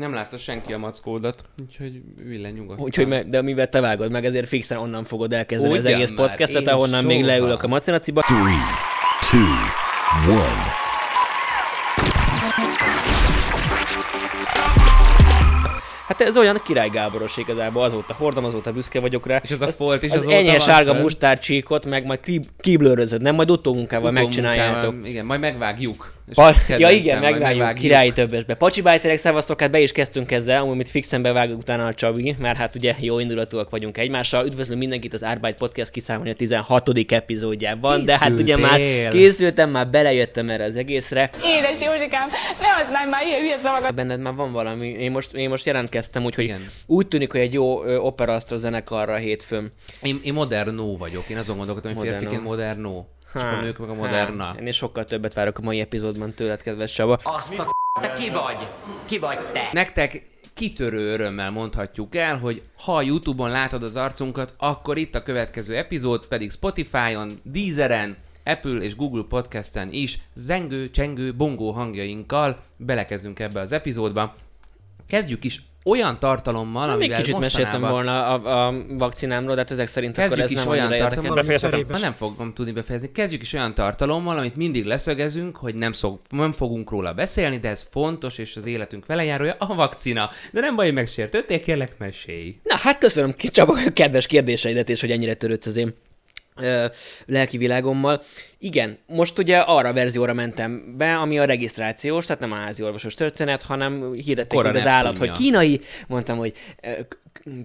Nem látta senki a mackódat, úgyhogy ülj le nyugodtan. Úgyhogy, me- de mivel te vágod meg, ezért fixen onnan fogod elkezdeni az Ugyan egész már, podcastet, ahonnan még soha. leülök a macinaciba. Three, two, one. Hát ez olyan király Gáboros igazából, azóta hordom, azóta büszke vagyok rá. És az a folt is az azóta enyhe sárga mustárcsíkot, meg majd ki- kiblőrözöd, nem? Majd utómunkával megcsináljátok. Utómunkával, Igen, majd megvágjuk. Pa- ja igen, megvágjuk, királyi többesbe. Pacsi bájterek, szevasztok, hát be is kezdtünk ezzel, amúgy mit fixen bevágjuk utána a Csabi, mert hát ugye jó indulatúak vagyunk egymással. Üdvözlöm mindenkit az Arbeit Podcast kiszámolni a 16. epizódjában, de hát ugye már Készültél. készültem, már belejöttem erre az egészre. Édes Józsikám, ne használj már ilyen hülye szavakat. Benned már van valami, én most, én most jelentkeztem, úgyhogy Igen. úgy tűnik, hogy egy jó ö, opera zenekarra a hétfőn. Én, én modernó vagyok. Én azon gondolkodtam, hogy Modernó. férfiként modernó. És akkor a nők meg a moderna. ennél sokkal többet várok a mai epizódban tőled, kedves Csaba. Azt a te ki vagy? Ki vagy te? Nektek kitörő örömmel mondhatjuk el, hogy ha a Youtube-on látod az arcunkat, akkor itt a következő epizód, pedig Spotify-on, Deezeren, Apple és Google Podcasten is zengő, csengő, bongó hangjainkkal belekezdünk ebbe az epizódba. Kezdjük is olyan tartalommal, Még amivel kicsit meséltem mostanában... volna a, a vakcinámról, de hát ezek szerint akkor Kezdjük ez is nem olyan tartalommal, ha nem fogom tudni befejezni. Kezdjük is olyan tartalommal, amit mindig leszögezünk, hogy nem, szok, nem fogunk róla beszélni, de ez fontos, és az életünk velejárója a vakcina. De nem baj, megsértődtél, kérlek, mesélj. Na hát köszönöm Csaba a kedves kérdéseidet, és hogy ennyire törődsz az én lelki világommal. Igen, most ugye arra a verzióra mentem be, ami a regisztrációs, tehát nem a házi orvosos történet, hanem hirdették az állat, hogy kínai, mondtam, hogy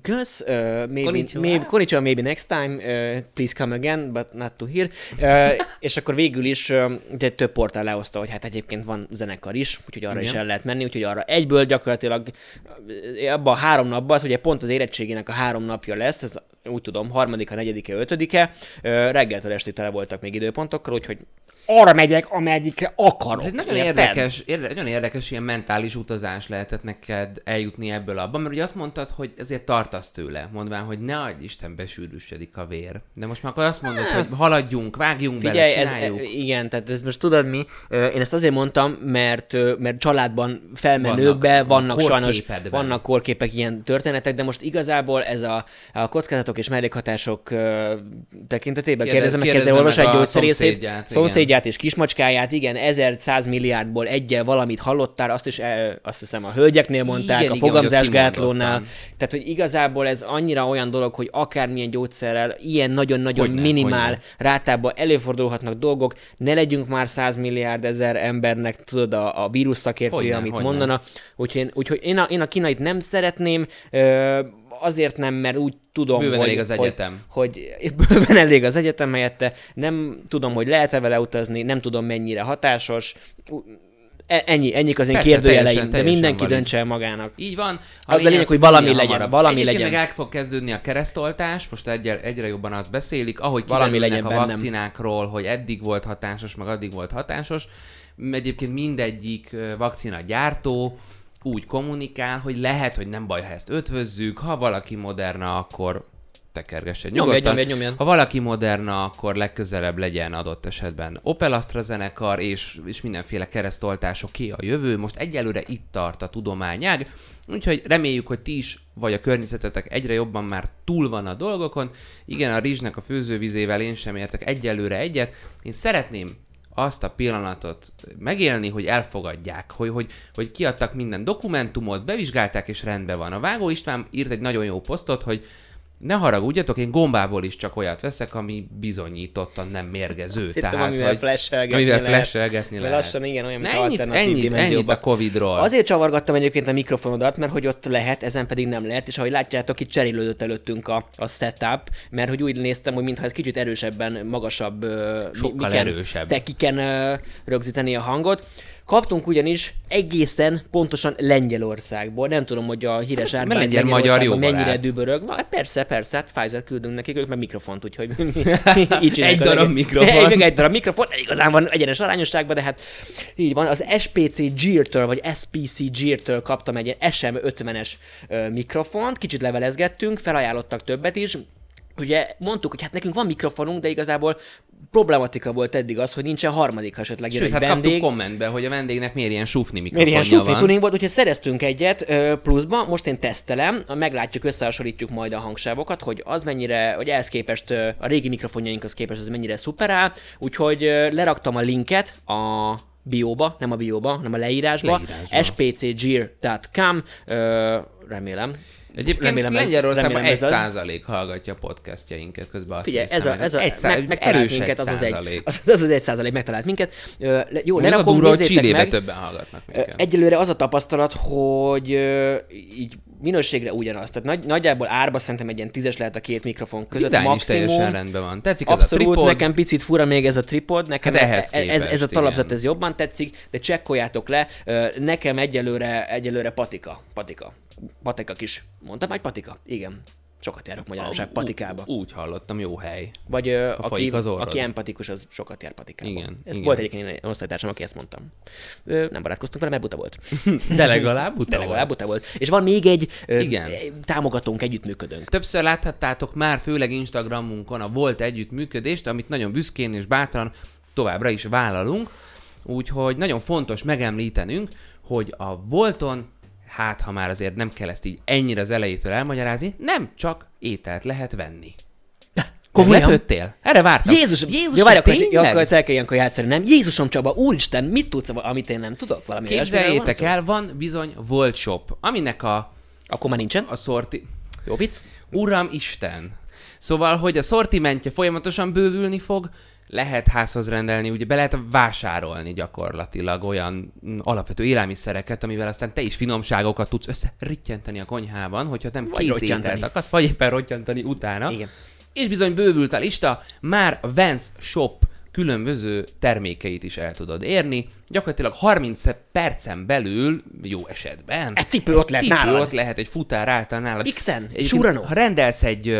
kösz, uh, maybe, Konnichiwa. maybe, konnichiwa, maybe next time, uh, please come again, but not to here. Uh, és akkor végül is uh, ugye több portál lehozta, hogy hát egyébként van zenekar is, úgyhogy arra Igen. is el lehet menni, úgyhogy arra egyből gyakorlatilag abban a három napban, az ugye pont az érettségének a három napja lesz, ez úgy tudom, harmadika, negyedike, ötödike, reggeltől estig tele voltak még időpontokkal, úgyhogy arra megyek, amelyikre akarok. Ez egy nagyon érted? érdekes, érde, nagyon érdekes ilyen mentális utazás lehetett neked eljutni ebből abban, mert ugye azt mondtad, hogy ezért tartasz tőle, mondván, hogy ne adj Isten, besűrűsödik a vér. De most már akkor azt mondod, hogy haladjunk, vágjunk Figyelj, bele, ez, csináljuk. igen, tehát ez most tudod mi, én ezt azért mondtam, mert, mert családban felmenőkbe Vannak, vannak, van sajnos, vannak korképek, ilyen történetek, de most igazából ez a, a kockázatok és mellékhatások tekintetében Kérdez- kérdezem, meg kérdezze kezdve olvas egy gyógyszerészét, szomszédját, szomszédját és kismacskáját, igen, 1000-100 milliárdból egyel valamit hallottál, azt is eh, azt hiszem a hölgyeknél mondták, Igen, a fogamzásgátlónál. Tehát, hogy igazából ez annyira olyan dolog, hogy akármilyen gyógyszerrel, ilyen nagyon-nagyon Hogyne, minimál hogyne. rátában előfordulhatnak dolgok, ne legyünk már 100 milliárd ezer embernek, tudod, a, a vírus szakértője, Hogyne, amit hogyne. mondana. Úgyhogy, úgyhogy én, a, én a kínait nem szeretném, ö, azért nem, mert úgy tudom, Bőven hogy, elég az hogy- egyetem. Hogy, bőven elég az egyetem helyette, nem tudom, hogy lehet-e vele utazni, nem tudom, mennyire hatásos. E- Ennyi, ennyik az én Persze, kérdőjeleim, teljesen- de teljesen mindenki valid. döntse el magának. Így van. Az a lényeg, hogy valami legyen, hamarabb. valami Egyébként legyen. meg el fog kezdődni a keresztoltás, most egyre, egyre jobban azt beszélik, ahogy Valami legyen a bennem. vakcinákról, hogy eddig volt hatásos, meg addig volt hatásos. Egyébként mindegyik vakcina gyártó úgy kommunikál, hogy lehet, hogy nem baj, ha ezt ötvözzük, ha valaki moderna, akkor tekergessen nyugodtan. nyomja, nyomja. Ha valaki moderna, akkor legközelebb legyen adott esetben Opel AstraZeneca és, és mindenféle keresztoltások ki a jövő. Most egyelőre itt tart a tudományág, úgyhogy reméljük, hogy ti is, vagy a környezetetek egyre jobban már túl van a dolgokon. Igen, a rizsnek a főzővizével én sem értek egyelőre egyet. Én szeretném azt a pillanatot megélni, hogy elfogadják, hogy, hogy, hogy kiadtak minden dokumentumot, bevizsgálták és rendben van. A Vágó István írt egy nagyon jó posztot, hogy ne haragudjatok, én gombából is csak olyat veszek, ami bizonyítottan nem mérgező. Hittem, amivel flashelgetni amivel lehet. flashelgetni lehet. lassan igen, olyan, mint ennyit, ennyit, ennyit a Covid-ról. Azért csavargattam egyébként a mikrofonodat, mert hogy ott lehet, ezen pedig nem lehet, és ahogy látjátok, itt cserélődött előttünk a, a setup, mert hogy úgy néztem, hogy mintha ez kicsit erősebben, magasabb, Sokkal miken, erősebb. tekiken rögzíteni a hangot. Kaptunk ugyanis egészen pontosan Lengyelországból. Nem tudom, hogy a híres mert Árbány lengyel magyar jó mennyire barát. dübörög. Na, persze, persze, hát Pfizer küldünk nekik, ők meg mikrofont, úgyhogy így Egy darab legyen- mikrofon. Egy, egy darab mikrofon, igazán van egyenes arányosságban, de hát így van. Az SPC Gear-től, vagy SPC Gear-től kaptam egy ilyen SM50-es ö, mikrofont, kicsit levelezgettünk, felajánlottak többet is, Ugye mondtuk, hogy hát nekünk van mikrofonunk, de igazából problematika volt eddig az, hogy nincsen harmadik, ha esetleg jön Sőt, egy hát vendég. kaptuk kommentbe, hogy a vendégnek miért ilyen sufni Miért ilyen mikrofonja van. tuning volt, úgyhogy szereztünk egyet pluszba, most én tesztelem, meglátjuk, összehasonlítjuk majd a hangsávokat, hogy az mennyire, hogy ehhez képest a régi mikrofonjainkhoz képest az mennyire szuperál, úgyhogy leraktam a linket a bióba, nem a bióba, hanem a leírásba, Leírásba. spcgear.com, remélem. Egyébként Remélem Lengyelországban remélem egy az. százalék hallgatja podcastjainket, közben azt Figyelj, ez a, ez a egy szá- meg, erős minket, az az egy, százalék. az, az, az egy százalék megtalált minket. Ö, jó, Mondjuk lerakom, a durva, nézzétek meg. többen hallgatnak minket. Egyelőre az a tapasztalat, hogy ö, így minőségre ugyanaz. Tehát nagy, nagyjából árba szerintem egy ilyen tízes lehet a két mikrofon között. Dizájn a is teljesen maximum. rendben van. Tetszik ez a tripod. nekem picit fura még ez a tripod, nekem Hát ehhez ez, ez, ez a képest, talapzat igen. ez jobban tetszik, de csekkoljátok le, nekem egyelőre, egyelőre patika, patika, patika kis, mondtam hogy patika? Igen, sokat járok Magyarország patikába. Ú- Úgy hallottam, jó hely. Vagy ö, aki, az orrod. aki empatikus, az sokat jár patikába. Igen, Ez igen. volt egyébként egy osztálytársam, aki ezt mondtam. Ö, nem barátkoztunk vele, mert buta volt. De legalább De utána. legalább buta volt. És van még egy ö, Igen. támogatónk, együttműködőnk. Többször láthattátok már, főleg Instagramunkon a volt együttműködést, amit nagyon büszkén és bátran továbbra is vállalunk. Úgyhogy nagyon fontos megemlítenünk, hogy a Volton, hát ha már azért nem kell ezt így ennyire az elejétől elmagyarázni, nem csak ételt lehet venni. Komolyan? Meglepődtél? Erre vártam. Jézus, Jézus, ja, várj, akkor, ja, akkor el kell ilyenkor játszani, nem? Jézusom Csaba, úristen, mit tudsz, amit én nem tudok? Valami van Képzeljétek szó? el, van bizony Volt Shop, aminek a, Akkor már nincsen. a szorti... Jó vicc? Uram Isten! Szóval, hogy a szortimentje folyamatosan bővülni fog, lehet házhoz rendelni, ugye be lehet vásárolni gyakorlatilag olyan mm, alapvető élelmiszereket, amivel aztán te is finomságokat tudsz összerittyenteni a konyhában, hogyha nem Vagy kész ételt akarsz, vagy éppen rottyanítani utána. Igen. És bizony bővült a lista, már Vans Shop különböző termékeit is el tudod érni. Gyakorlatilag 30 percen belül, jó esetben, Egy cipő ott lehet cipő nálad. ott lehet egy futár által nálad. Vixen, Surano. Ha rendelsz egy,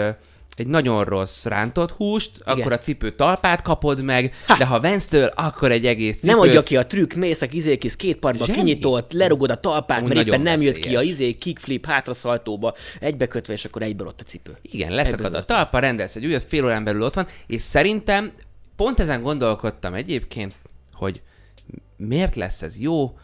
egy nagyon rossz rántott húst, Igen. akkor a cipő talpát kapod meg, ha. de ha Vance-től, akkor egy egész cipőt. Nem adja ki a trükk, mész a izékész két Zseni. kinyitott, lerugod a talpát, Úgy mert éppen nem jött ki a veszélyes. izé, kickflip, hátraszaltóba, egybekötve, és akkor egyből ott a cipő. Igen, leszakad a talpa, rendelsz egy újat, fél órán belül ott van, és szerintem pont ezen gondolkodtam egyébként, hogy miért lesz ez jó.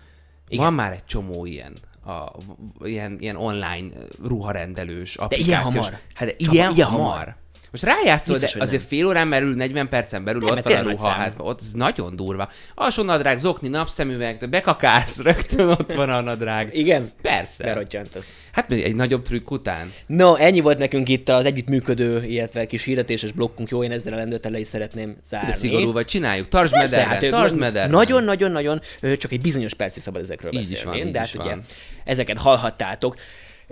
Igen. Van már egy csomó ilyen, a, ilyen, ilyen online ruharendelős applikációs. hamar? Hát de Csaba, ilyen, ilyen hamar. hamar? Most rájátszol, Biztos, de azért fél órán belül, 40 percen belül Nem, ott van a ruha, hát ott ez nagyon durva. Alsó nadrág, zokni, napszemüveg, bekakálsz, rögtön ott van a nadrág. Igen? Persze. Berottyant Hát még egy nagyobb trükk után. No, ennyi volt nekünk itt az együttműködő, illetve kis hirdetéses blokkunk. Jó, én ezzel a lendőttel le is szeretném zárni. De szigorú vagy, csináljuk. Tartsd mederben, hát, tartsd mederben. Nagyon-nagyon-nagyon, csak egy bizonyos percig szabad ezekről Így is beszélni. van, így de is hát ugye van. ezeket hallhattátok.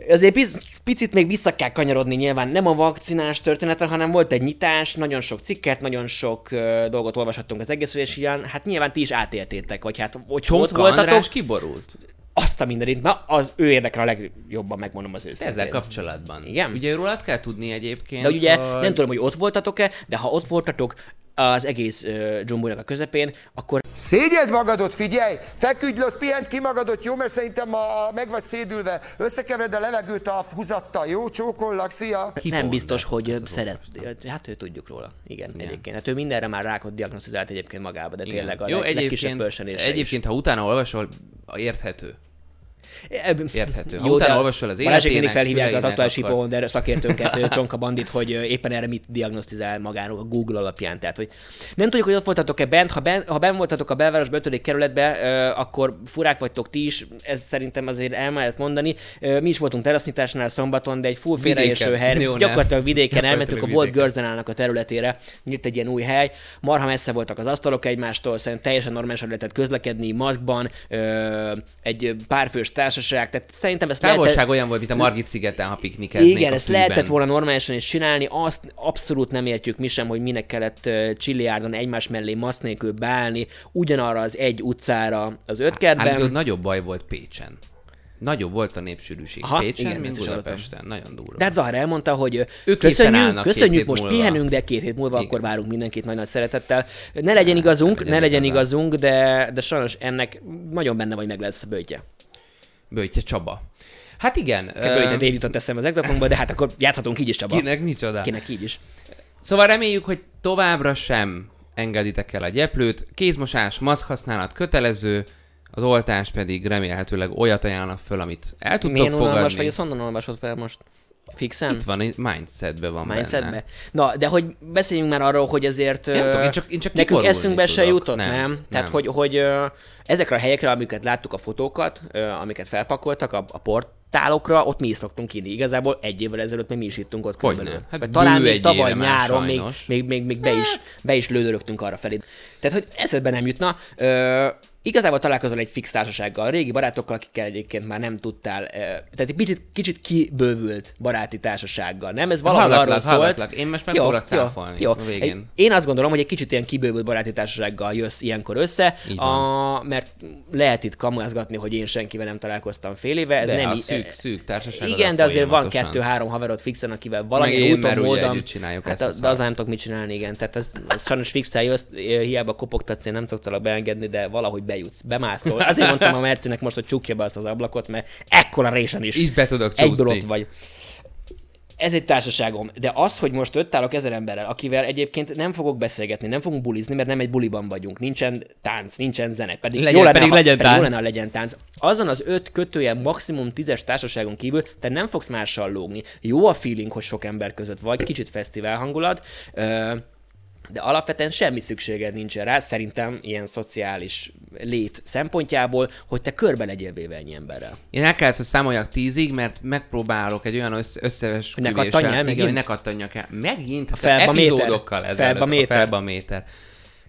Azért pic- picit még vissza kell kanyarodni nyilván nem a vakcinás történetre, hanem volt egy nyitás, nagyon sok cikket, nagyon sok uh, dolgot olvashattunk az egész és ilyen, hát nyilván ti is átéltétek, vagy hát hogy ott voltatok, András kiborult. azt a mindenit, na az ő érdekel a legjobban, megmondom az őszintén. Ezzel kapcsolatban. Igen? Ugye róla azt kell tudni egyébként, De ugye hogy... nem tudom, hogy ott voltatok-e, de ha ott voltatok az egész uh, dzsumbónak a közepén, akkor Szégyeld magadot, figyelj! Feküdj le, pihent ki magadot, jó? Mert szerintem ma meg vagy szédülve. Összekevered a levegőt a húzattal, jó? Csókollak, szia! Ki nem biztos, hogy szeret. Hát ő tudjuk róla. Igen, Igen, egyébként. Hát ő mindenre már rákot diagnosztizált egyébként magába, de Igen. tényleg a Jó, leg, legkisebb egyébként, pörsönésre egyébként ha utána olvasol, érthető. Érthető. Ha Jó, utána olvasol az Balázsék mindig életének, felhívják az aktuális akkor- hiponder szakértőnket, Csonka Bandit, hogy éppen erre mit diagnosztizál magáról a Google alapján. Tehát, hogy nem tudjuk, hogy ott voltatok-e bent, ha ben, ha ben voltatok a belváros 5. kerületbe, akkor furák vagytok ti is, ez szerintem azért el lehet mondani. Mi is voltunk terasznyitásnál szombaton, de egy full félreeső hely. Jó. Gyakorlatilag vidéken Gyakorlatilag elmentünk a volt. Görzenának a területére, nyílt egy ilyen új hely, marha messze voltak az asztalok egymástól, szerintem teljesen normálisan lehetett közlekedni, maszkban, egy párfős társaság, tehát szerintem ezt Távolság lehetett, olyan volt, mint a Margit szigeten, ha piknikeznék igen, ezt lehetett volna normálisan is csinálni, azt abszolút nem értjük mi sem, hogy minek kellett Csilliárdon egymás mellé masz nélkül beállni, ugyanarra az egy utcára az ötkertben. Hát nagyobb baj volt Pécsen. Nagyobb volt a népsűrűség Aha, Pécsen, igen, mint. Budapesten. Nagyon durva. De hát Zahra elmondta, hogy Ők köszönjük, köszönjük most múlva. pihenünk, de két hét múlva Igen. akkor várunk mindenkit nagy-nagy szeretettel. Ne legyen igazunk, legyen ne legyen igazunk, de, de sajnos ennek nagyon benne vagy meg lesz a bőtje. Böjtje Csaba. Hát igen. Bőtje ö, Dave jutott eszembe az exatomba, de hát akkor játszhatunk így is, Csaba. Kinek micsoda? Kinek így is. Szóval reméljük, hogy továbbra sem engeditek el a gyeplőt, kézmosás, maszk használat kötelező, az oltás pedig remélhetőleg olyat ajánlnak föl, amit el tudtok Milyen fogadni. vagy, ezt honnan olvasod fel most? Fixen? Itt van, itt mindsetbe van benne. Mindsetbe. Na, de hogy beszéljünk már arról, hogy ezért Nem tudom, én csak- én csak nekünk eszünkbe se tudok. jutott, nem? Nem, nem? Tehát, hogy, hogy ezekre a helyekre, amiket láttuk a fotókat, amiket felpakoltak a, a portálokra, ott mi is szoktunk inni. Igazából egy évvel ezelőtt még mi is ittunk ott Hogyne. körülbelül. Hát talán még tavaly nyáron még, még, még, még be, is, be is lődörögtünk arra felé. Tehát, hogy eszedbe nem jutna. Ö, Igazából találkozol egy fix társasággal, régi barátokkal, akikkel egyébként már nem tudtál, ö, tehát egy kicsit, kicsit kibővült baráti társasággal, nem? Ez valahol Hallgatlak, arról szólt. hallgatlak. Én most meg foglak cáfolni Jó, jó. végén. Egy, én azt gondolom, hogy egy kicsit ilyen kibővült baráti társasággal jössz ilyenkor össze, a, mert lehet itt kamuzgatni, hogy én senkivel nem találkoztam fél éve. Ez De nem a szűk, szűk társaság. igen, de azért van kettő-három haverod fixen, akivel valamilyen én, úton, módon... csináljuk hát ezt a de az nem tudok mit csinálni, igen. Tehát ez, ez sajnos fixen jössz, hiába kopogtatsz, én nem szoktalak beengedni, de valahogy bejutsz, bemászol. Azért mondtam a Mercinek most, hogy csukja be azt az ablakot, mert ekkora résen is. Is be tudok Egyből csúszni. ott vagy. Ez egy társaságom, de az, hogy most ott állok ezer emberrel, akivel egyébként nem fogok beszélgetni, nem fogunk bulizni, mert nem egy buliban vagyunk, nincsen tánc, nincsen zene, pedig, Legyen- jó lenne, pedig ha, legyen pedig jó tánc. lenne, ha legyen tánc. Azon az öt kötője maximum tízes társaságon kívül te nem fogsz mással lógni. Jó a feeling, hogy sok ember között vagy, kicsit fesztivál hangulat, ö, de alapvetően semmi szükséged nincsen rá, szerintem ilyen szociális lét szempontjából, hogy te körbe legyél véve ennyi emberrel. Én el kellett, hogy számoljak tízig, mert megpróbálok egy olyan össze- összeesküvéssel... Ne kattanj el igen, megint? hogy ne kattanjak el. Megint? Hát felba méter. epizódokkal ezelőtt. Felba méter. A felba méter.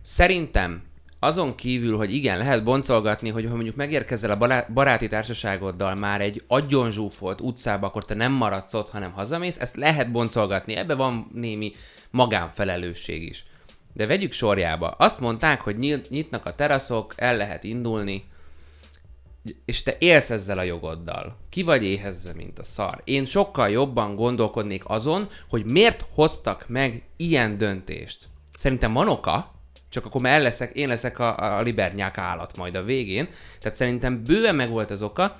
Szerintem azon kívül, hogy igen, lehet boncolgatni, hogy ha mondjuk megérkezel a bará- baráti társaságoddal már egy agyon zsúfolt utcába, akkor te nem maradsz ott, hanem hazamész, ezt lehet boncolgatni, ebbe van némi magánfelelősség is. De vegyük sorjába. Azt mondták, hogy nyit- nyitnak a teraszok, el lehet indulni, és te élsz ezzel a jogoddal. Ki vagy éhezve, mint a szar. Én sokkal jobban gondolkodnék azon, hogy miért hoztak meg ilyen döntést. Szerintem van oka, csak akkor már leszek, én leszek a, a libernyák állat majd a végén. Tehát szerintem bőven meg volt az oka.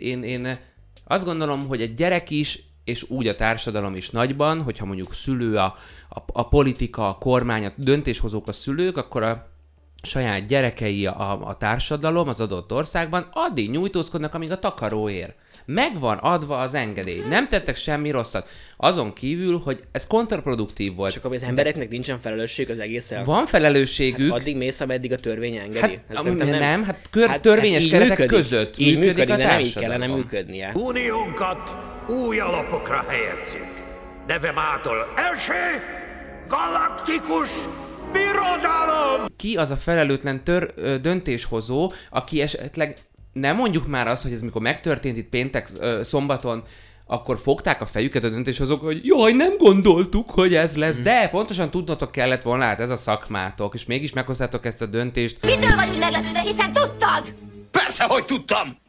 Én, én, azt gondolom, hogy egy gyerek is, és úgy a társadalom is nagyban, hogyha mondjuk szülő, a, a, a politika, a kormány, a döntéshozók a szülők, akkor a saját gyerekei a, a társadalom az adott országban addig nyújtózkodnak, amíg a takaró ér. Megvan adva az engedély. Nem tettek semmi rosszat. Azon kívül, hogy ez kontraproduktív volt. És akkor az embereknek nincsen felelősség az egészen. Van felelősségük. Addig mész, ameddig a törvény engedi. Hát, amúgy szerintem nem, hát kör- törvényes így keretek működik. között így működik működik, a de nem így kellene működnie. Uniónkat új alapokra helyezzük. Neve mától első galaktikus birodalom! ki az a felelőtlen tör, ö, döntéshozó, aki esetleg nem mondjuk már azt, hogy ez mikor megtörtént itt péntek, ö, szombaton, akkor fogták a fejüket a döntéshozók, hogy jaj, nem gondoltuk, hogy ez lesz, de pontosan tudnotok kellett volna, hát ez a szakmátok, és mégis meghoztátok ezt a döntést. Mitől vagy meglepődve, hiszen tudtad? Persze, hogy tudtam!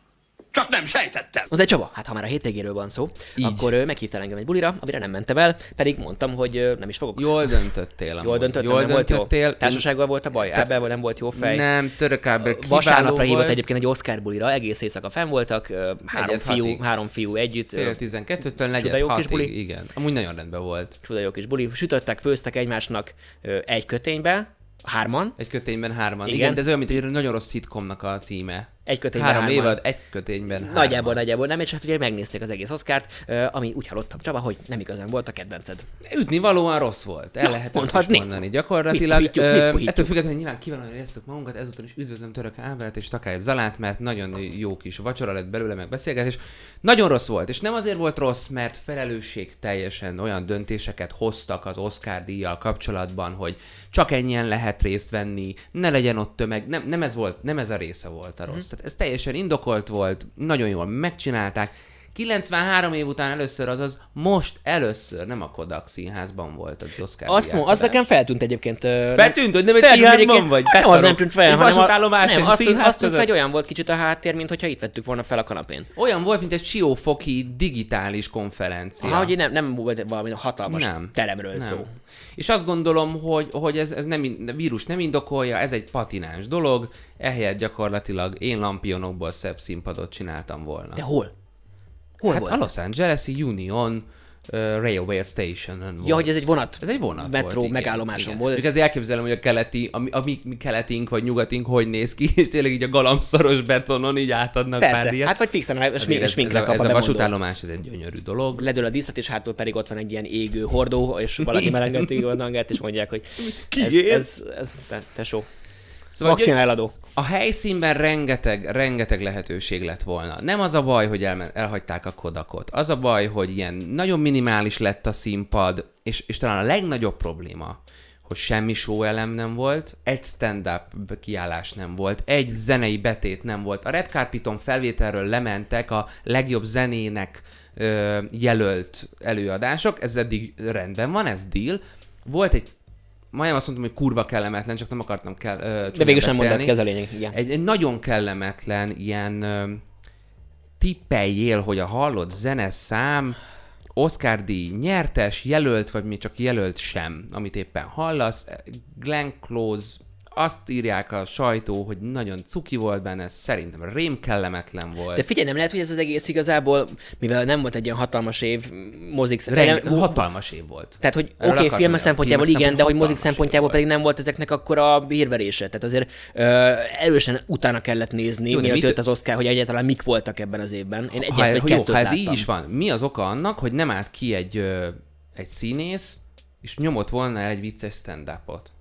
Csak nem sejtettem! No de Csaba, hát ha már a hétvégéről van szó, Így. akkor ö, meghívtál engem egy bulira, amire nem mentem el, pedig mondtam, hogy nem is fogok. Jól döntöttél. amúgy. Jól döntöttem, Jól nem volt jó. döntöttél. Társasággal volt a baj, ebben nem volt jó fej. Nem, török kiváló Vasárnapra hívott volt. egyébként egy Oscar bulira, egész éjszaka fenn voltak, három Egyet fiú, hatig. három fiú együtt. Fél tizenkettőtől negyed jó kis hatig, buli. igen. Amúgy nagyon rendben volt. Csuda jó kis buli. Sütöttek, főztek egymásnak egy köténybe, hárman, Egy kötényben hárman. Igen, Igen. Igen de ez olyan, mint egy nagyon rossz szitkomnak a címe. Egy kötényben Három hárman. évad, egy kötényben hárman. Nagyjából, nagyjából nem, és hát ugye megnézték az egész Oszkárt, ami úgy hallottam, Csaba, hogy nem igazán volt a kedvenced. Ütni valóan rossz volt, el lehet ezt is mondhatni. mondani. Gyakorlatilag, Mit mit ö, puhítjuk? ettől függetlenül nyilván kiválóan éreztük magunkat, ezúttal is üdvözlöm Török Ábelt és Takály Zalát, mert nagyon jó kis vacsora lett belőle, meg beszélgetés. Nagyon rossz volt, és nem azért volt rossz, mert felelősség teljesen olyan döntéseket hoztak az Oscar díjjal kapcsolatban, hogy csak ennyien lehet részt venni, ne legyen ott tömeg, nem, nem ez volt, nem ez a része volt a rossz. Tehát ez teljesen indokolt volt, nagyon jól megcsinálták. 93 év után először, azaz most először, nem a Kodak színházban volt az Oscar Azt, mo- az nekem feltűnt egyébként. Feltűnt, hogy nem egy színházban vagy? Nem, az nem tűnt fel, hanem a, nem, azt, tűnt- azt tűnt fel, hogy olyan volt kicsit a háttér, mint hogyha itt vettük volna fel a kanapén. Olyan volt, mint egy siófoki digitális konferencia. Ja. Ahogy nem, nem volt valami hatalmas Nem. teremről Nem. szó. És azt gondolom, hogy, hogy ez, ez nem, vírus nem indokolja, ez egy patináns dolog, ehelyett gyakorlatilag én lampionokból szebb színpadot csináltam volna. De hol? Hol hát volt? a Los Angeles-i Union Railway Station volt. Ja, hogy ez egy vonat. Ez egy vonat Metró volt, igen, megállomáson igen. volt. Ezért elképzelem, hogy a keleti, a, a mi, mi keletink vagy nyugatink hogy néz ki, és tényleg így a galambszaros betonon így átadnak pár Persze, díjat. hát vagy fixen Azért smink, ez, ez, a, ez a a vasútállomás, ez egy gyönyörű dolog. Ledől a díszlet, és hátul pedig ott van egy ilyen égő hordó, és valaki melengeti a hangát, és mondják, hogy Ki ez, ez, ez, te, tesó. Szóval Vakcina eladó. a helyszínben rengeteg, rengeteg lehetőség lett volna. Nem az a baj, hogy elmen, elhagyták a kodakot. Az a baj, hogy ilyen nagyon minimális lett a színpad, és, és talán a legnagyobb probléma, hogy semmi show elem nem volt, egy stand-up kiállás nem volt, egy zenei betét nem volt. A Red Carpeton felvételről lementek a legjobb zenének ö, jelölt előadások, ez eddig rendben van, ez deal. Volt egy majdnem azt mondtam, hogy kurva kellemetlen, csak nem akartam kell, ö, De végül mondod beszélni. ki, ez a lényeg. Igen. Egy, egy nagyon kellemetlen ilyen ö, tippeljél, hogy a hallott zeneszám Oscar díj nyertes, jelölt, vagy még csak jelölt sem, amit éppen hallasz. Glenn Close, azt írják a sajtó, hogy nagyon cuki volt benne, ez szerintem rém kellemetlen volt. De figyelj, nem lehet, hogy ez az egész igazából, mivel nem volt egy ilyen hatalmas év mozik, Reng- nem- hatalmas év volt. Tehát, hogy oké, okay, mondani, szempontjából igen, de hogy mozik szempontjából pedig nem volt ezeknek akkor a hírverése. Tehát azért ö, erősen utána kellett nézni, Jó, mielőtt mit- az Oscar, hogy egyáltalán mik voltak ebben az évben. Én ha, vagy jó, ha ez láttam. így is van, mi az oka annak, hogy nem állt ki egy, egy színész, és nyomott volna el egy vicces stand-upot?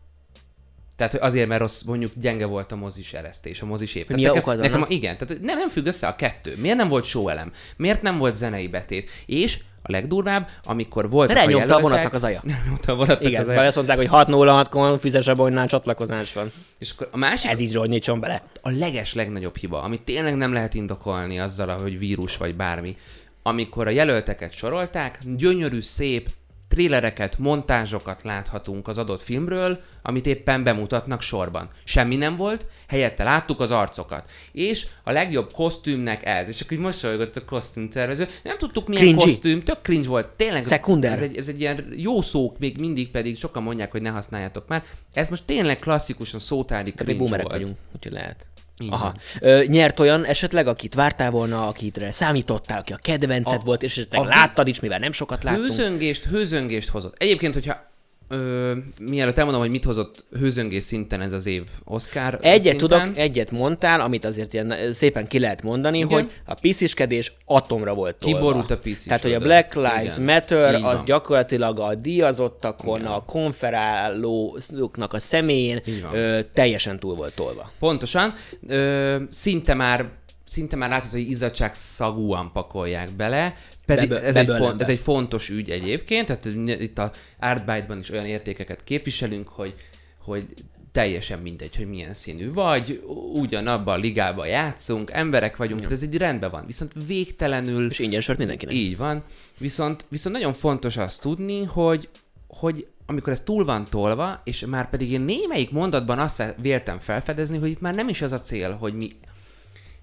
Tehát hogy azért, mert rossz, mondjuk gyenge volt a mozis eresztés, a mozis év. Mi nekem, az nekem, annak? igen, tehát nem, nem függ össze a kettő. Miért nem volt showelem? Miért nem volt zenei betét? És a legdurvább, amikor voltak Mert a vonatnak az aja. Elnyomta a vonatnak Igen, az aja. azt mondták, hogy 6-0-6-kon fizes a bolynál csatlakozás van. És akkor a másik, Ez így hogy nyitson bele. a leges legnagyobb hiba, amit tényleg nem lehet indokolni azzal, hogy vírus vagy bármi, amikor a jelölteket sorolták, gyönyörű, szép trélereket, montázsokat láthatunk az adott filmről, amit éppen bemutatnak sorban. Semmi nem volt, helyette láttuk az arcokat. És a legjobb kosztümnek ez. És akkor így mosolygott a kosztümtervező. Nem tudtuk milyen Cringy. kosztüm, tök cringe volt. Tényleg Szekunder. ez egy, ez egy ilyen jó szó, még mindig pedig sokan mondják, hogy ne használjátok már. Ez most tényleg klasszikusan szótári Mi cringe boomerek volt. vagyunk, úgyhogy lehet. Így Aha. Ö, nyert olyan esetleg, akit vártál volna, akitre számítottál, aki a kedvenced A- volt, és esetleg a láttad is, mivel nem sokat láttunk. Hőzöngést, hőzöngést hozott. Egyébként, hogyha ö, mielőtt elmondom, hogy mit hozott hőzöngés szinten ez az év Oscar Egyet szinten, tudok, egyet mondtál, amit azért ilyen szépen ki lehet mondani, Igen. hogy a pisziskedés atomra volt tolva. Kiborult a piszis Tehát, hogy a. Black Lives Igen. Matter Így az gyakorlatilag a díjazottakon, a konferálóknak a személyén ö, teljesen túl volt tolva. Pontosan. Ö, szinte már szinte már látszott, hogy izzadság szagúan pakolják bele, pedig Bebe- ez, egy font, ez egy fontos ügy egyébként, tehát itt a Artbyte-ban is olyan értékeket képviselünk, hogy, hogy teljesen mindegy, hogy milyen színű vagy, ugyanabban a ligában játszunk, emberek vagyunk, tehát ez egy rendben van. Viszont végtelenül És ingyen sört mindenkinek. Így van. Viszont, viszont nagyon fontos azt tudni, hogy, hogy amikor ez túl van tolva, és már pedig én némelyik mondatban azt véltem felfedezni, hogy itt már nem is az a cél, hogy mi,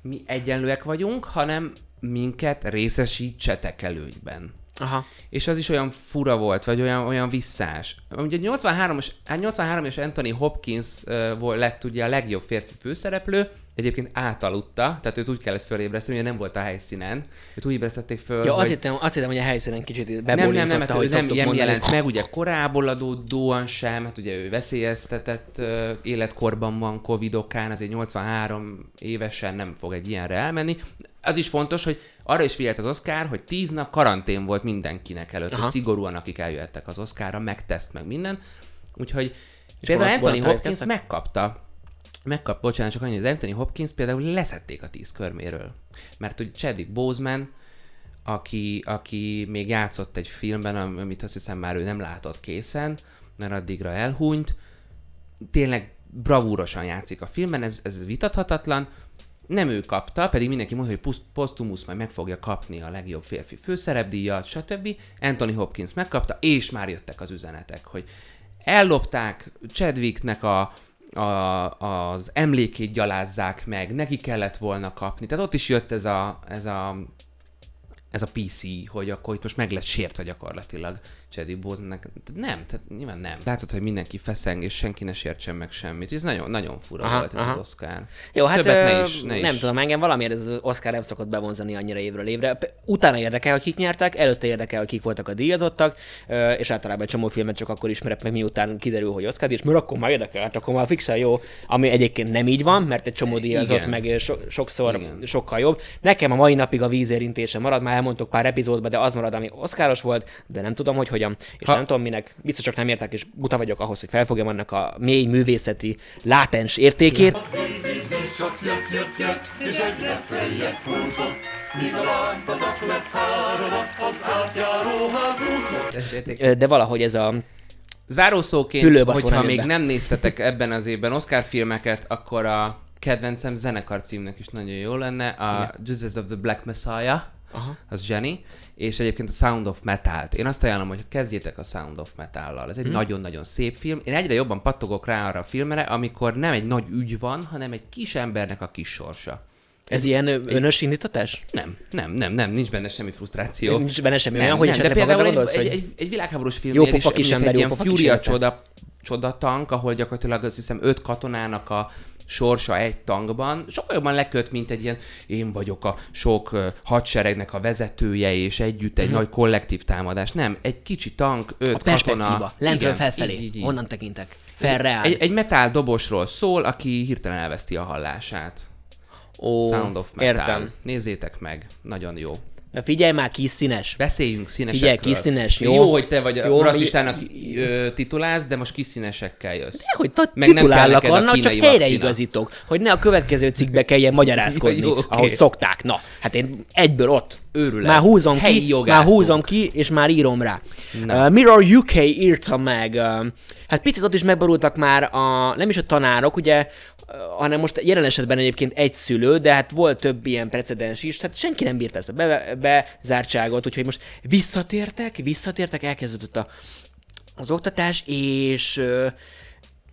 mi egyenlőek vagyunk, hanem minket részesítsetek előnyben. Aha. És az is olyan fura volt, vagy olyan, olyan visszás. Ugye 83-as, hát 83-as Anthony Hopkins uh, volt, lett ugye a legjobb férfi főszereplő, egyébként átaludta, tehát őt úgy kellett fölébreszteni, hogy nem volt a helyszínen. Őt úgy ébresztették föl, Ja, hogy... azt hittem, azt hittem, hogy a helyszínen kicsit Nem, nem, nem, hát ő hogy nem ilyen mondani. jelent meg, ugye korából adódóan sem, hát ugye ő veszélyeztetett uh, életkorban van Covid okán, azért 83 évesen nem fog egy ilyenre elmenni. Az is fontos, hogy arra is figyelt az Oscar, hogy 10 nap karantén volt mindenkinek előtt, Aha. szigorúan akik eljöttek az Oscarra, meg teszt, meg minden. Úgyhogy És például Anthony Hopkins megkapta megkap, bocsánat, csak annyi, az Anthony Hopkins például leszették a tíz körméről. Mert ugye Chadwick Boseman, aki, aki még játszott egy filmben, am- amit azt hiszem már ő nem látott készen, mert addigra elhunyt, tényleg bravúrosan játszik a filmben, ez, ez vitathatatlan, nem ő kapta, pedig mindenki mondta, hogy Postumus majd meg fogja kapni a legjobb férfi főszerepdíjat, stb. Anthony Hopkins megkapta, és már jöttek az üzenetek, hogy ellopták Chadwicknek a, a, az emlékét gyalázzák meg, neki kellett volna kapni. Tehát ott is jött ez a, ez a, ez a PC, hogy akkor itt most meg lett sértve gyakorlatilag Jedi Boznak, nem, tehát nyilván nem. Látszott, hogy mindenki feszeng, és senki ne sértsen meg semmit. Ez nagyon, nagyon fura Aha, volt ez aha. az Oscar. Jó, Ezt hát többet ne is, ne nem is. tudom, engem valamiért ez az Oscar nem szokott bevonzani annyira évről évre. Utána érdekel, hogy kik nyertek, előtte érdekel, hogy kik voltak a díjazottak, és általában egy csomó filmet csak akkor ismerek meg, miután kiderül, hogy Oscar díjas, mert akkor már érdekel, hát akkor már fixen jó, ami egyébként nem így van, mert egy csomó díjazott Igen. meg so, sokszor Igen. sokkal jobb. Nekem a mai napig a vízérintése marad, már elmondtok pár epizódban, de az marad, ami Oscaros volt, de nem tudom, hogy hogyan, és Ha- nem tudom minek, biztos csak nem értek, és buta vagyok ahhoz, hogy felfogjam annak a mély művészeti látens értékét. De valahogy ez a Zárószóként, hogyha még nem néztetek ebben az évben Oscar filmeket, akkor a kedvencem zenekar címnek is nagyon jó lenne, a Jesus of the Black Messiah, Aha. az zseni, és egyébként a Sound of Metal-t. Én azt ajánlom, hogy kezdjétek a Sound of Metal-lal. Ez egy nagyon-nagyon szép film. Én egyre jobban pattogok rá arra a filmre, amikor nem egy nagy ügy van, hanem egy kis embernek a kis sorsa. Ez ilyen ö, önös indítatás? Nem, nem, nem, nem, nincs benne semmi frusztráció. Nincs benne semmi nem, olyan, hogy nem, de például egy, egy, egy, egy világháborús film Jó pofa kis ember, egy jó ilyen kísérlete. csoda, csodatank, ahol gyakorlatilag azt hiszem öt katonának a sorsa egy tankban, sokkal jobban leköt, mint egy ilyen én vagyok a sok hadseregnek a vezetője, és együtt egy nagy kollektív támadás. Nem, egy kicsi tank, öt. A katona. lentről Igen, felfelé, így, így, így. onnan tekintek. Felre áll. Egy, egy metál dobosról szól, aki hirtelen elveszti a hallását. Ó, Sound of Metal. Értem. Nézzétek meg, nagyon jó. Na figyelj már, kis színes. Beszéljünk színesekről. Figyelj, kis színes, jó? Jó, hogy te vagy a Jó, rasszistának ö, titulálsz, de most kis színesekkel jössz. Hogy ta- Meg nem titulállak a annak, csak helyreigazítok, hogy ne a következő cikkbe kelljen magyarázkodni, Jó, okay. ahogy szokták. Na, hát én egyből ott. Őrület. Már húzom Helyi ki, jogászok. már húzom ki, és már írom rá. Uh, Mirror UK írta meg, uh, hát picit ott is megborultak már a, nem is a tanárok, ugye, uh, hanem most jelen esetben egyébként egy szülő, de hát volt több ilyen precedens is, tehát senki nem bírta ezt a be- bezártságot, úgyhogy most visszatértek, visszatértek, elkezdődött a, az oktatás, és ö,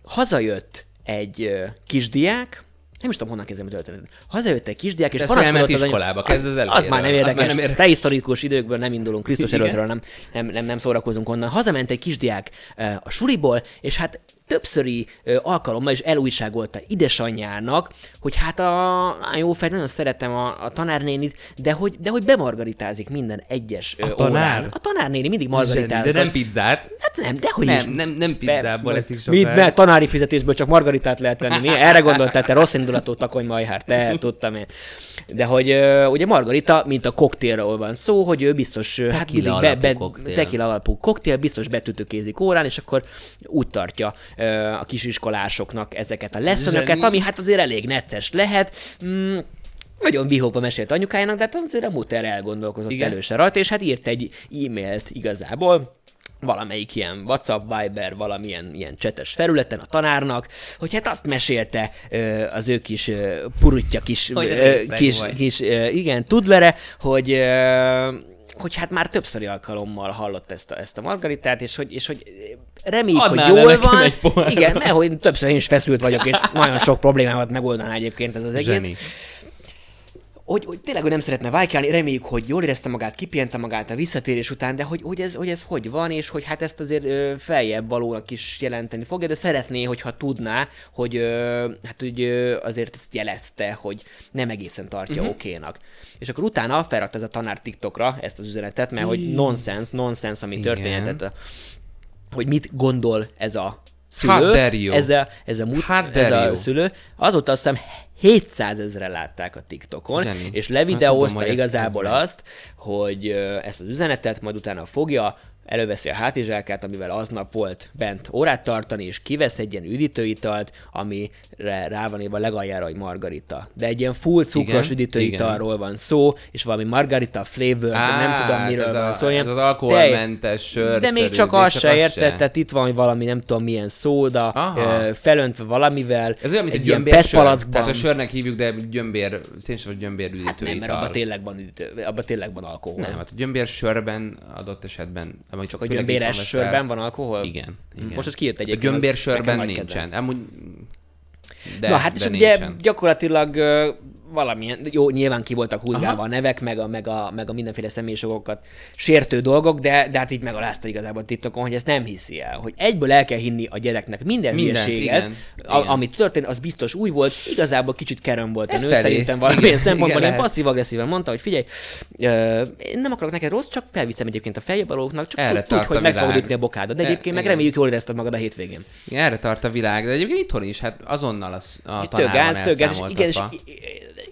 hazajött egy ö, kisdiák, nem is tudom, honnan kezdem a történetet. Hazajött egy kisdiák, és De panaszkodott az iskolába, az- kezd az Az, elejéről. már nem Az már érdekes. nem érdekes. Prehisztorikus időkből nem indulunk, Krisztus előttről nem, nem, nem, nem szórakozunk onnan. Hazament egy kisdiák ö, a suliból, és hát többszöri alkalommal is elújságolta idesanyjának, hogy hát a, a jó fej, nagyon szeretem a, a tanárnénit, de hogy, de hogy bemargaritázik minden egyes tanár? órán. A tanárnéni mindig margaritázik. De nem pizzát. Hát nem, de hogy Nem, is. nem, nem pizzából eszik Mit, sokáig. mert tanári fizetésből csak margaritát lehet venni. Mi? Erre gondoltál, te rossz indulatú takony majhár, te tudtam én. De hogy ugye margarita, mint a koktélról van szó, hogy ő biztos, ö, hát mindig be, be, koktél. tequila alapú koktél, biztos betütökézik órán, és akkor úgy tartja a kisiskolásoknak ezeket a leszönöket, ami hát azért elég necces lehet. Mm, nagyon vihóba mesélt anyukájának, de hát azért a muter elgondolkozott Igen. előse rajta, és hát írt egy e-mailt igazából, valamelyik ilyen WhatsApp, Viber, valamilyen ilyen csetes felületen a tanárnak, hogy hát azt mesélte ö, az ő kis ö, purutja kis, ö, kis, vagy. kis ö, igen, tudlere, hogy ö, hogy hát már többszöri alkalommal hallott ezt a, ezt a margaritát, és hogy, és hogy reméljük, Adnál hogy jól van. egy. Igen, mert hogy többször én is feszült vagyok, és nagyon sok problémámat megoldaná egyébként ez az egész Zseni. hogy, hogy tényleg hogy nem szeretne vájkálni, reméljük, hogy jól érezte magát, kipihente magát a visszatérés után, de hogy, hogy, ez, hogy ez hogy van, és hogy hát ezt azért ö, feljebb valónak is jelenteni fogja, de szeretné, hogyha tudná, hogy ö, hát úgy ö, azért ezt jelezte, hogy nem egészen tartja uh-huh. okénak. És akkor utána felrakta ez a tanár TikTokra ezt az üzenetet, mert hogy nonsens, nonsens, ami a, hogy mit gondol ez a szülő, you? ez a, ez a, mut, How ez a szülő. Azóta azt hiszem 700 ezeren látták a TikTokon, Zseni. és Hát tudom, levideózta ez- igazából ez megy. azt, hogy ezt az üzenetet majd utána fogja, előveszi a hátizsákát, amivel aznap volt bent órát tartani, és kivesz egy ilyen üdítőitalt, amire rá van írva legaljára, hogy margarita. De egy ilyen full cukros Igen, üdítőitalról van szó, és valami margarita flavor, nem tudom hát miről ez van a, szó. Ez az alkoholmentes sör. de még csak azt se érted, tehát itt van valami nem tudom milyen szóda, Aha. felöntve valamivel. Ez olyan, mint egy, ilyen gyömbér sör. Tehát a sörnek hívjuk, de gyömbér, szénsav gyömbér Hát üdítő nem, mert abban tényleg van, üdítő, abban tényleg van alkohol. Nem, hát a gyömbér sörben adott esetben... Csak Csak a gyömbéres sörben van alkohol? Igen. igen. Most az kijött A egyébként. gyömbér az sörben nincsen. Amúgy... De, Na hát, és ugye nincsen. gyakorlatilag valamilyen, jó, nyilván ki voltak húzgálva a nevek, meg a, meg, a, meg a mindenféle személyiségokat sértő dolgok, de, de hát így megalázta igazából a TikTokon, hogy ezt nem hiszi el, hogy egyből el kell hinni a gyereknek minden hülyeséget, igen, a, igen. amit történt, az biztos új volt, igazából kicsit kerem volt a E nő, szerintem valamilyen szempontból igen, lehet. passzív-agresszíven mondta, hogy figyelj, én nem akarok neked rossz, csak felviszem egyébként a feljebb csak Erre tud, tud, tart hogy meg fogod ütni a bokádat. De E, egyébként meg reméljük jól érezted magad a hétvégén. Igen, erre tart a világ, de egyébként itthon is, hát azonnal az, a tanár gáz, gáz, és igen, és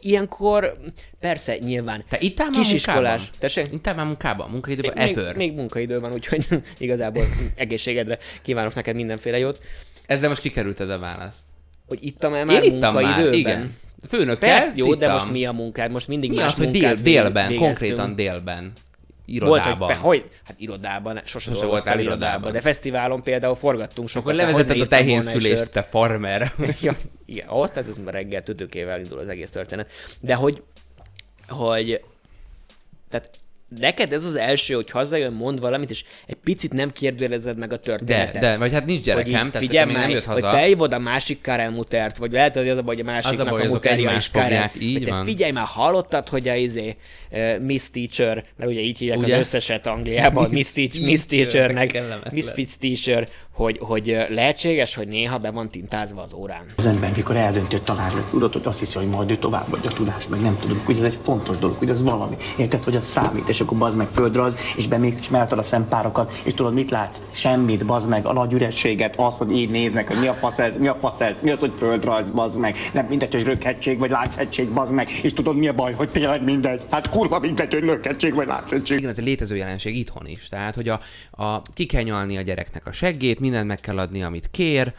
ilyenkor persze nyilván Te már kisiskolás. Tessék? Ittál már munkában, munkaidőben, még, ever. még munkaidő van, úgyhogy igazából egészségedre kívánok neked mindenféle jót. Ezzel most kikerülted a választ. Hogy ittam el már Én ittam már, munkaidőben? igen. Főnökkel Persze, jó, de ittam. most mi a munkád? Most mindig Mi más az, hogy dél, délben, végeztünk. konkrétan délben. Volt, Irodában. hogy, pe, hogy, hát irodában, sose, Sose voltál irodában. irodában, de fesztiválon például forgattunk sokat. Akkor hogy a tehénszülést, sört. te farmer. ja, igen, ott, tehát ez már reggel tüdőkével indul az egész történet. De hogy, hogy, tehát neked ez az első, hogy hazajön, mond valamit, és egy picit nem kérdőjelezed meg a De, történetet. de, vagy hát nincs hogy így gyerekem, tehát figyelj még nem jött hogy haza. felhívod a másik Karel Mutert, vagy lehet, hogy az a baj, hogy a másiknak baj, a azok muterja egymást is fogják, így Hogy van. Figyelj már, hallottad, hogy a izé, uh, Miss Teacher, mert ugye így hívják Ugye? az összeset Angliában, Miss, Teach, Miss Teachernek. Miss Fitz Teacher, hogy, hogy lehetséges, hogy néha be van tintázva az órán. Az ember, mikor eldönti, hogy tanár lesz, tudod, hogy azt hiszi, hogy majd ő továbbadja a tudást, meg nem tudom, hogy ez egy fontos dolog, hogy ez valami. Érted, hogy az számít, és akkor bazd meg földrajz, és bemész, és mehetod a szempárokat, és tudod, mit látsz? Semmit, bazd meg, a nagy ürességet, azt, hogy így néznek, hogy mi a fasz ez, mi a fasz ez, mi az, hogy földrajz, bazd meg. Nem mindegy, hogy röghegység vagy látszhegység, bazd meg, és tudod, mi a baj, hogy tényleg mindegy. Hát kurva mindegy, hogy röghegység vagy látszhegység. Igen, ez egy létező jelenség itthon is. Tehát, hogy a, a, ki kell nyalni a gyereknek a seggét, mindent meg kell adni, amit kér.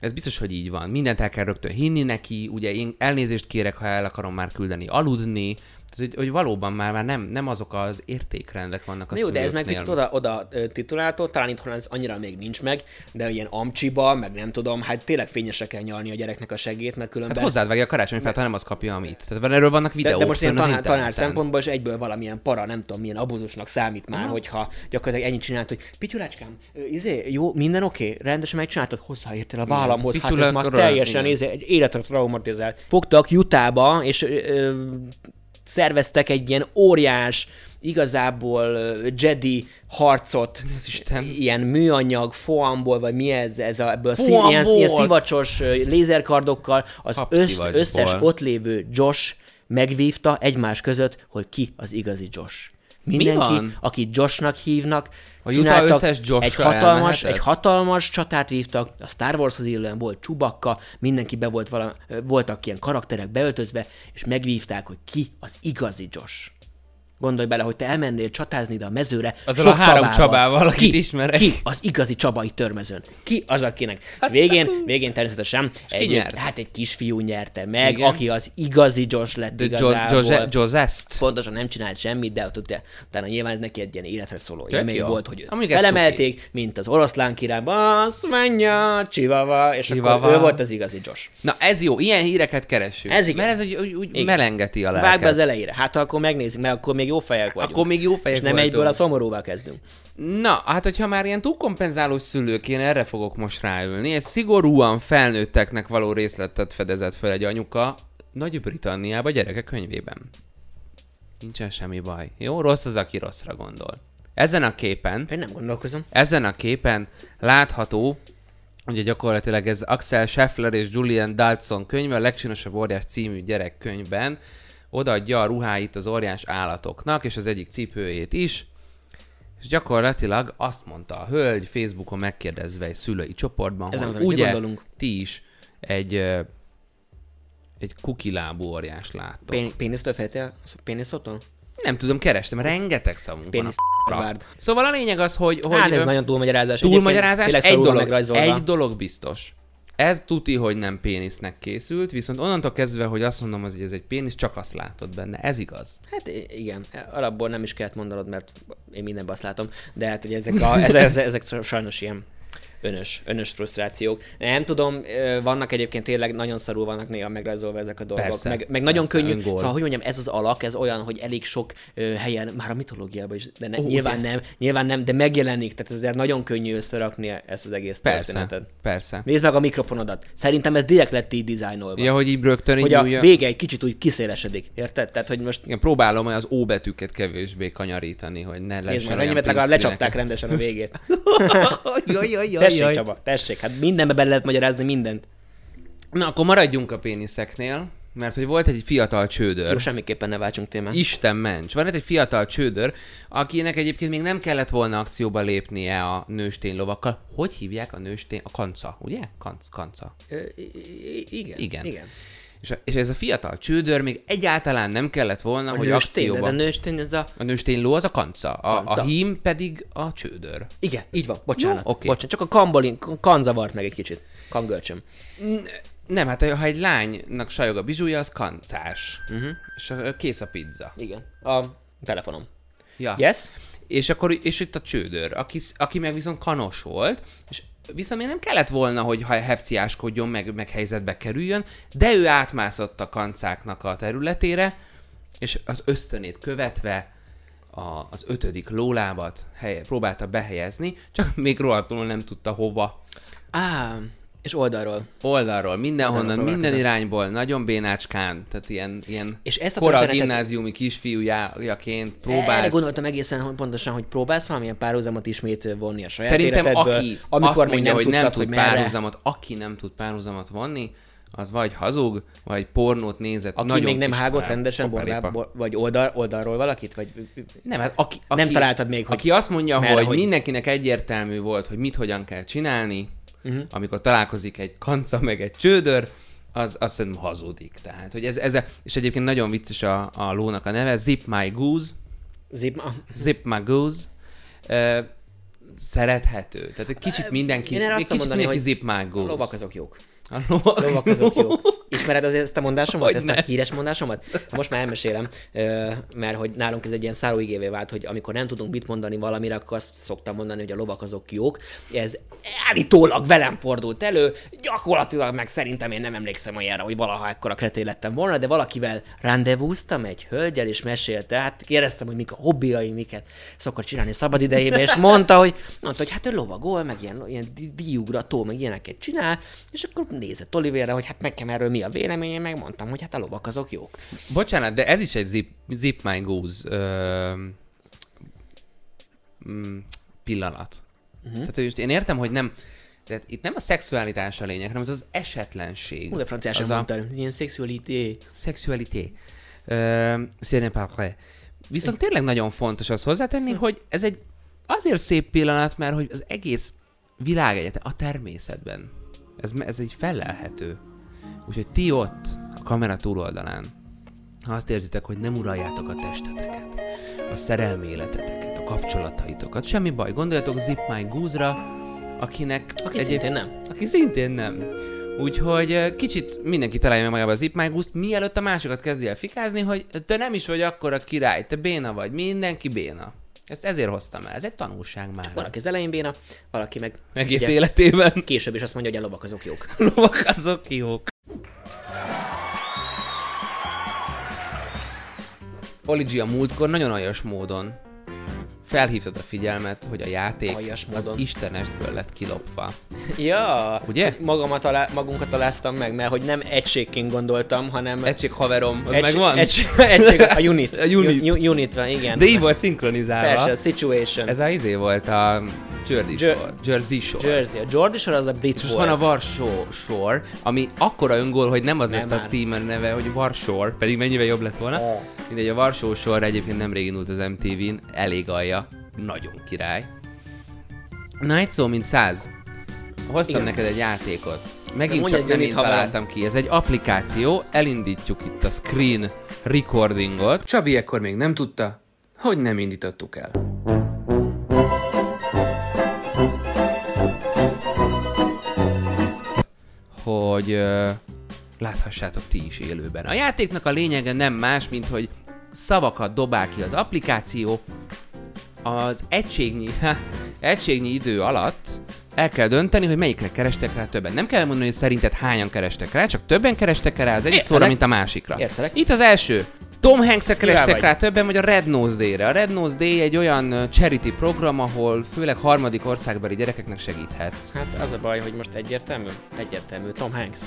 Ez biztos, hogy így van. Mindent el kell rögtön hinni neki. Ugye én elnézést kérek, ha el akarom már küldeni aludni. Tehát, hogy, hogy valóban már, már nem, nem azok az értékrendek vannak a jó, de ez meg viszont oda, oda ö, tituláltól, talán itthon ez annyira még nincs meg, de ilyen amcsiba, meg nem tudom, hát tényleg fényesre kell nyalni a gyereknek a segét, mert különben... Hát hozzád vágja a karácsonyfát, ha nem az kapja, amit. Tehát erről vannak de, videók de most ilyen tanár, tanár szempontból is egyből valamilyen para, nem tudom, milyen abuzusnak számít már, hogyha gyakorlatilag ennyit csinált, hogy Pityulácskám, izé, jó, minden oké, okay, rendesen megcsináltad, hozzáértél a vállamhoz, hát ez már teljesen izé, egy életre traumatizált. Fogtak Jutába, és ö, szerveztek egy ilyen óriás, igazából Jedi harcot, Isten? ilyen műanyag, foamból, vagy mi ez, ez a, ebből a szí, Foamból! ilyen, ilyen szivacsos lézerkardokkal, az össz, összes ott lévő Josh megvívta egymás között, hogy ki az igazi Josh. Mindenki, van? akit Joshnak hívnak, A Utah összes Josh-ra egy hatalmas, elmehetett? egy hatalmas csatát vívtak, a Star Warshoz illően volt Csubakka, mindenki be volt vala, voltak ilyen karakterek beöltözve, és megvívták, hogy ki az igazi Josh. Gondolj bele, hogy te elmennél csatázni ide a mezőre. Azzal a három Csabával, akit ki, ismerek. Ki az igazi Csabai törmezőn? Ki az, akinek? Végén, végén természetesen egy, nyert? hát egy kisfiú nyerte meg, Igen. aki az igazi Josh lett De igazából. Jose- Josest. Pontosan nem csinált semmit, de ott utána, nyilván ez neki egy ilyen életre szóló élmény volt, hogy őt felemelték, mint az oroszlán királyba, azt menja, csivava, és Chihuahua. akkor ő volt az igazi Josh. Na ez jó, ilyen híreket keresünk. Ez igen. Mert ez úgy, úgy, úgy melengeti a lelket. Vágd be az elejére, hát akkor megnézzük, mert akkor még jó fejek vagyunk. Akkor még jó fejek És nem voltunk. egyből a szomorúval kezdünk. Na, hát hogyha már ilyen túlkompenzálós szülők, én erre fogok most ráülni. Egy szigorúan felnőtteknek való részletet fedezett fel egy anyuka Nagy-Britanniába gyereke könyvében. Nincsen semmi baj. Jó, rossz az, aki rosszra gondol. Ezen a képen, Én nem gondolkozom. ezen a képen látható, ugye gyakorlatilag ez Axel Scheffler és Julian Dodson könyve, a legcsinosabb óriás című gyerekkönyvben odaadja a ruháit az óriás állatoknak, és az egyik cipőjét is, és gyakorlatilag azt mondta a hölgy Facebookon megkérdezve egy szülői csoportban, Ez hogy az, ugye gondolunk. ti is egy, egy kukilábú óriás láttok. Pén- pénisztől feltél? Péniszotól? Nem tudom, kerestem, rengeteg szavunk Pénisz van. a. Szóval a lényeg az, hogy... hogy Hát ez ö, nagyon túlmagyarázás. túlmagyarázás, egy dolog, egy dolog biztos. Ez tuti, hogy nem pénisznek készült, viszont onnantól kezdve, hogy azt mondom, hogy ez egy pénisz, csak azt látod benne. Ez igaz. Hát igen, alapból nem is kellett mondanod, mert én mindenben azt látom, de hát ugye ezek, a, ezek, ezek, ezek sajnos ilyen önös, önös frusztrációk. Nem tudom, vannak egyébként tényleg nagyon szarul vannak néha megrajzolva ezek a dolgok. Persze, meg, meg nagyon persze, könnyű. öngól. Szóval, hogy mondjam, ez az alak, ez olyan, hogy elég sok ö, helyen, már a mitológiában is, de ne, Ó, nyilván ugye? nem, nyilván nem, de megjelenik, tehát ezért nagyon könnyű összerakni ezt az egész Persze, történetet. persze. Nézd meg a mikrofonodat. Szerintem ez direkt lett így dizájnolva. Ja, hogy így rögtön hogy a nyúlja. vége egy kicsit úgy kiszélesedik, érted? Tehát, hogy most Igen, próbálom az ó betűket kevésbé kanyarítani, hogy ne nézd lehessen meg, az enyémet legalább lecsapták rendesen a végét. jaj, jaj, jaj, Tessék, jaj. Csaba, tessék, hát mindenbe bele lehet magyarázni mindent. Na, akkor maradjunk a péniszeknél, mert hogy volt egy fiatal csődör. Jó, semmiképpen ne váltsunk témát. Isten ments. Van egy fiatal csődör, akinek egyébként még nem kellett volna akcióba lépnie a nőstény lovakkal. Hogy hívják a nőstény? A kanca, ugye? Kanc, kanca. Ö, igen. Igen. igen. És, és ez a fiatal csődör még egyáltalán nem kellett volna, A hogy nőstény, akcióba... a nőstény, ez a... A nőstény ló az a kanca, a, Kanca. a hím pedig a csődör. Igen, így van, bocsánat. Jó, oké. bocsánat. Csak a kambolin, kan zavart meg egy kicsit. Kangölcsöm. Nem, hát ha egy lánynak sajog a bizsúja, az kancás. Uh-huh. És a, kész a pizza. Igen. A telefonom. Ja. Yes? És akkor és itt a csődör, aki, aki meg viszont kanos volt, és viszont még nem kellett volna, hogy ha hepciáskodjon, meg, meg helyzetbe kerüljön, de ő átmászott a kancáknak a területére, és az ösztönét követve a, az ötödik lólábat helye, próbálta behelyezni, csak még rohadtul nem tudta hova. Á, és oldalról. Oldalról, mindenhonnan, Oldalról minden irányból, nagyon bénácskán, tehát ilyen, ilyen És ezt a kora történetet- gimnáziumi kisfiújaként Erre próbált gondoltam egészen pontosan, hogy próbálsz valamilyen párhuzamot ismét vonni a saját Szerintem aki amikor azt mondja, nem hogy nem tud hogy párhuzamot, aki nem tud párhuzamot vonni, az vagy hazug, vagy pornót nézett. Aki nagyon még nem hágott rendesen bordából, vagy oldal, oldalról valakit, vagy Nem, hát aki, aki, Nem találtad még, hogy Aki azt mondja, merre, hogy, hogy- mindenkinek egyértelmű volt, hogy mit hogyan kell csinálni. Uh-huh. amikor találkozik egy kanca meg egy csődör, az azt szerintem hazudik. Tehát, hogy ez, ez, és egyébként nagyon vicces a, a lónak a neve, Zip My Goose, zip, ah, Zip My Goose, uh, szerethető. Tehát egy kicsit mindenki, én egy kicsit mondani, mindenki Zip My a Goose. lovak azok jók. A lovak, Lovak azok jók. Ismered azért ezt a mondásomat, Hogy ezt ne. a híres mondásomat? Most már elmesélem, mert hogy nálunk ez egy ilyen száróigévé vált, hogy amikor nem tudunk mit mondani valamire, akkor azt szoktam mondani, hogy a lovak azok jók. Ez állítólag velem fordult elő, gyakorlatilag meg szerintem én nem emlékszem olyanra, hogy valaha ekkora kretén lettem volna, de valakivel rendezvúztam egy hölgyel, és mesélte, hát kérdeztem, hogy mik a hobbiai, miket szokott csinálni szabad idejében, és mondta, hogy, mondta, hogy hát ő lovagol, meg ilyen, ilyen díjugrató, meg ilyeneket csinál, és akkor nézett Olivérre, hogy hát nekem erről mi a véleménye, meg mondtam, hogy hát a lovak azok jók. Bocsánat, de ez is egy Zip, zip My Goose ö, mm, pillanat. Uh-huh. Tehát, hogy most én értem, hogy nem, tehát itt nem a szexualitás a lényeg, hanem az az esetlenség. Hú, de franciásan az a mondtál, ilyen szexualité. szexualité. Vrai. Viszont tényleg nagyon fontos az hozzátenni, hogy ez egy azért szép pillanat, mert hogy az egész világegyetem, a természetben, ez, ez egy felelhető. Úgyhogy ti ott, a kamera túloldalán, ha azt érzitek, hogy nem uraljátok a testeteket, a szerelmi életeteket, a kapcsolataitokat, semmi baj, gondoljatok Zip My Goose-ra, akinek... Aki szintén nem. Aki szintén nem. Úgyhogy kicsit mindenki találja meg magába a Zip My Goose-t, mielőtt a másokat kezdi el fikázni, hogy te nem is vagy akkor a király, te béna vagy, mindenki béna. Ezt ezért hoztam el, ez egy tanulság már. Valaki az elején béna, valaki meg Egész ugye, életében. később is azt mondja, hogy a lovak azok jók. Lovak azok jók. Oligi a múltkor nagyon aljas módon felhívtad a figyelmet, hogy a játék Aljas az módon. istenestből lett kilopva. Ja, Ugye? Magamat alá, magunkat aláztam meg, mert hogy nem egységként gondoltam, hanem... Egység haverom, az egység- megvan? Egység, egység, a unit. A unit. U, unit van, igen. De így volt szinkronizálva. Persze, a situation. Ez a izé volt a Jersey Jer- Shore. Jersey Shore. Jersey. A Jordi Shore az a brit És most van a Varsó Shore, ami akkora öngól, hogy nem az Nem lett a már. címe neve, hogy Varsor, pedig mennyivel jobb lett volna. Oh. Mindegy, a Varsó Shore egyébként nemrég indult az MTV-n, elég alja, nagyon király. Na egy szó, mint száz. Hoztam Igen. neked egy játékot. Megint csak nem én találtam ki. Ez egy applikáció, elindítjuk itt a screen recordingot. Csabi ekkor még nem tudta, hogy nem indítottuk el. Hogy láthassátok ti is élőben. A játéknak a lényege nem más, mint hogy szavakat dobál ki az applikáció, az egységnyi, ha, egységnyi idő alatt el kell dönteni, hogy melyikre kerestek rá többen. Nem kell mondani, hogy szerinted hányan kerestek rá, csak többen kerestek rá az egyik Értelek. szóra, mint a másikra. Értelek. Itt az első. Tom Hanks-re kerestek rá többen, vagy a Red Nose Day-re. A Red Nose Day egy olyan charity program, ahol főleg harmadik országbeli gyerekeknek segíthetsz. Hát az a baj, hogy most egyértelmű? Egyértelmű. Tom Hanks.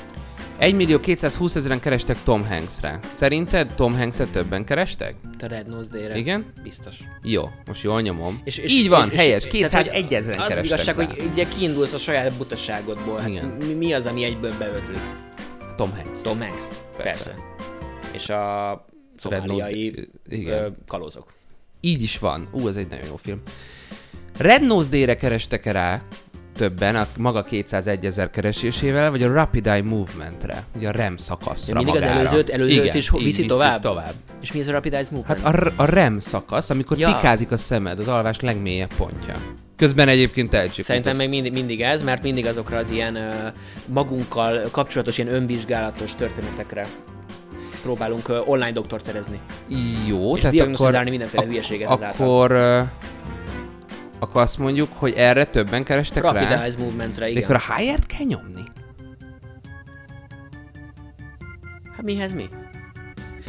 1 millió 220 ezeren kerestek Tom Hanks-re. Szerinted Tom Hanks-et többen kerestek? A Red Nose Day-re. Igen? Biztos. Jó, most jól nyomom. És, és, Így van, és, helyes, és- 201 tehát, hogy ezeren Az az kerestek igazság, rá. hogy ugye kiindulsz a saját butaságodból. Hát Igen. mi, mi az, ami egyből beötlik? Tom Hanks. Tom Hanks. Persze. Persze. És a szomáliai Nose- igen. kalózok. Így is van. Ú, ez egy nagyon jó film. Red Nose Day-re kerestek rá többen, a maga 201 ezer keresésével, vagy a Rapid Eye Movement-re, ugye a REM szakaszra Mindig az magára. előzőt, előzőt Igen, is így viszi tovább? tovább. És mi ez a Rapid Eyes Movement? Hát a, a REM szakasz, amikor Ja. cikázik a szemed, az alvás legmélyebb pontja. Közben egyébként elcsipult. Szerintem még mindig, mindig ez, mert mindig azokra az ilyen magunkkal kapcsolatos, ilyen önvizsgálatos történetekre próbálunk online doktort szerezni. Jó, És tehát akkor, mindenféle hülyeséget ezáltal. akkor, ö, akkor azt mondjuk, hogy erre többen kerestek Rapid rá. Eyes Movementre, De igen. akkor a higher kell nyomni. Hát mihez mi?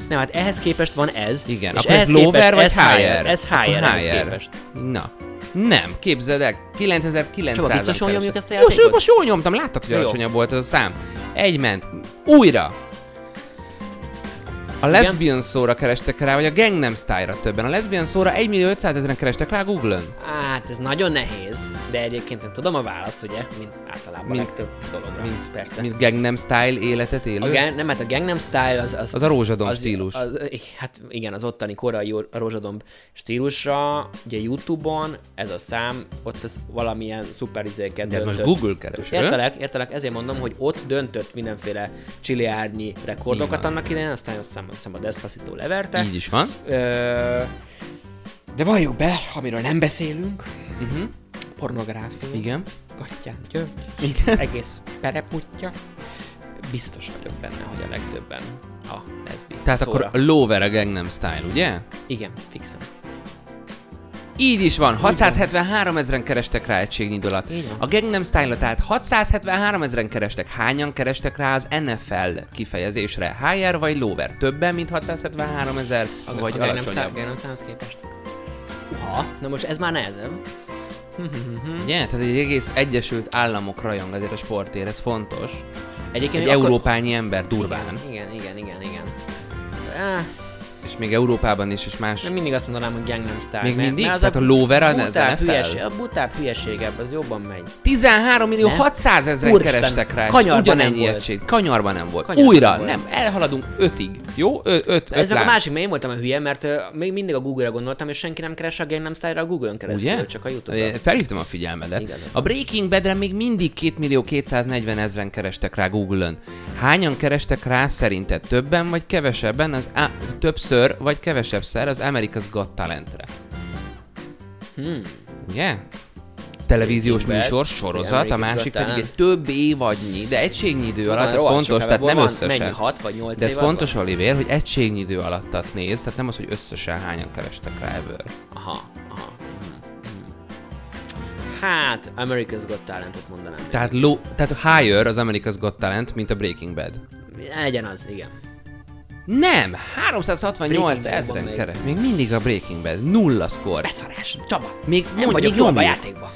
Nem, hát ehhez képest van ez. Igen, és akkor ez ehhez lower képest vagy ez higher? Ez Akkor higher, ehhez higher. képest. Na. Nem, képzeld el, 9900 Csaba, biztosan nyomjuk ezt a Most, játékot? most jól nyomtam, láttad, hogy alacsonyabb volt ez a szám. Egy ment. Újra. A lesbian szóra kerestek rá, vagy a Gangnam Style-ra többen. A lesbian szóra 1 millió 500 ezeren kerestek rá Google-ön. Hát ez nagyon nehéz, de egyébként én tudom a választ, ugye, mint általában Mint- legtöbb dologra. mint- persze. Mint Gangnam Style életet élő. a gang, nem, hát a Gangnam Style az... Az, Az a rózsadomb stílus. Az, hát igen, az ottani korai rózsadomb stílusra, ugye Youtube-on ez a szám, ott ez valamilyen szuper izéket De ez most döntött. Google kereső. Értelek, értelek, ezért mondom, hogy ott döntött mindenféle csiliárnyi rekordokat van. annak idején, aztán aztán azt hiszem a Despacito leverte. Így is van. Ö, de valljuk be, amiről nem beszélünk, uh-huh. pornográfia, Igen. Gattyán György, Igen. egész pereputja. Biztos vagyok benne, hogy a legtöbben a leszbi Tehát szóra. akkor a lower a Gangnam Style, ugye? Igen, fixem. Így is van, 673 ezeren kerestek rá egységnyi alatt. A Gangnam Style-ra tehát 673 ezeren kerestek. Hányan kerestek rá az NFL kifejezésre? Higher vagy lower? Többen, mint 673 ezer, A, vagy a Style- alacsonyabb? Gangnam Style-hoz képest. Ha, na most ez már nehezebb. Ugye? Tehát egy egész Egyesült Államok rajong azért a sportért, ez fontos. Egyébként Egy akkor- európányi ember durván. Igen, igen, igen, igen. Ah, És még Európában is, és más... nem mindig azt mondanám, hogy Gangnam Style. Még mert- mindig? mert Tehát a lower az butább NFL? hülyeség, A butább hülyeségebb, az jobban megy. 13 millió Nem. 600 ezeren kerestek rá, kanyarban ugyanennyi nem volt. egység. Kanyarban nem volt. Kanyarban Újra, nem volt. nem, elhaladunk 5-ig. Jó? 5 öt, De ez öt a másik, mert én voltam a hülye, mert uh, még mindig a Google-ra gondoltam, és senki nem keres a Gangnam Style-ra a Google-on keresztül, Ugye? csak a YouTube-ra. Felhívtam a figyelmedet. Igazad. A Breaking Badre még mindig 2 millió 240 ezeren kerestek rá Google-ön. Hányan kerestek rá szerinted? Többen vagy kevesebben? Az á, többször vagy kevesebbszer az America's Got Talentre. Hmm. Ugye? Televíziós Breaking Bad, műsor, sorozat, a másik pedig egy több évadnyi, de egységnyi idő alatt, ez fontos, tehát nem összesen. Mennyi, 6 vagy 8 De ez fontos, van? Oliver, hogy egységnyi idő alatt néz, tehát nem az, hogy összesen hányan kerestek rá ebből. Aha, aha. Hát, America's Got Talentet mondanám. Tehát, low, tehát higher az America's Got Talent, mint a Breaking Bad. Legyen az, igen. Nem, 368 Breaking Badban ezeren még. keres. Még mindig a Breaking Bad. Nulla szkor. Beszarás, Csaba. Még, Nem mondj, vagyok még a játékban.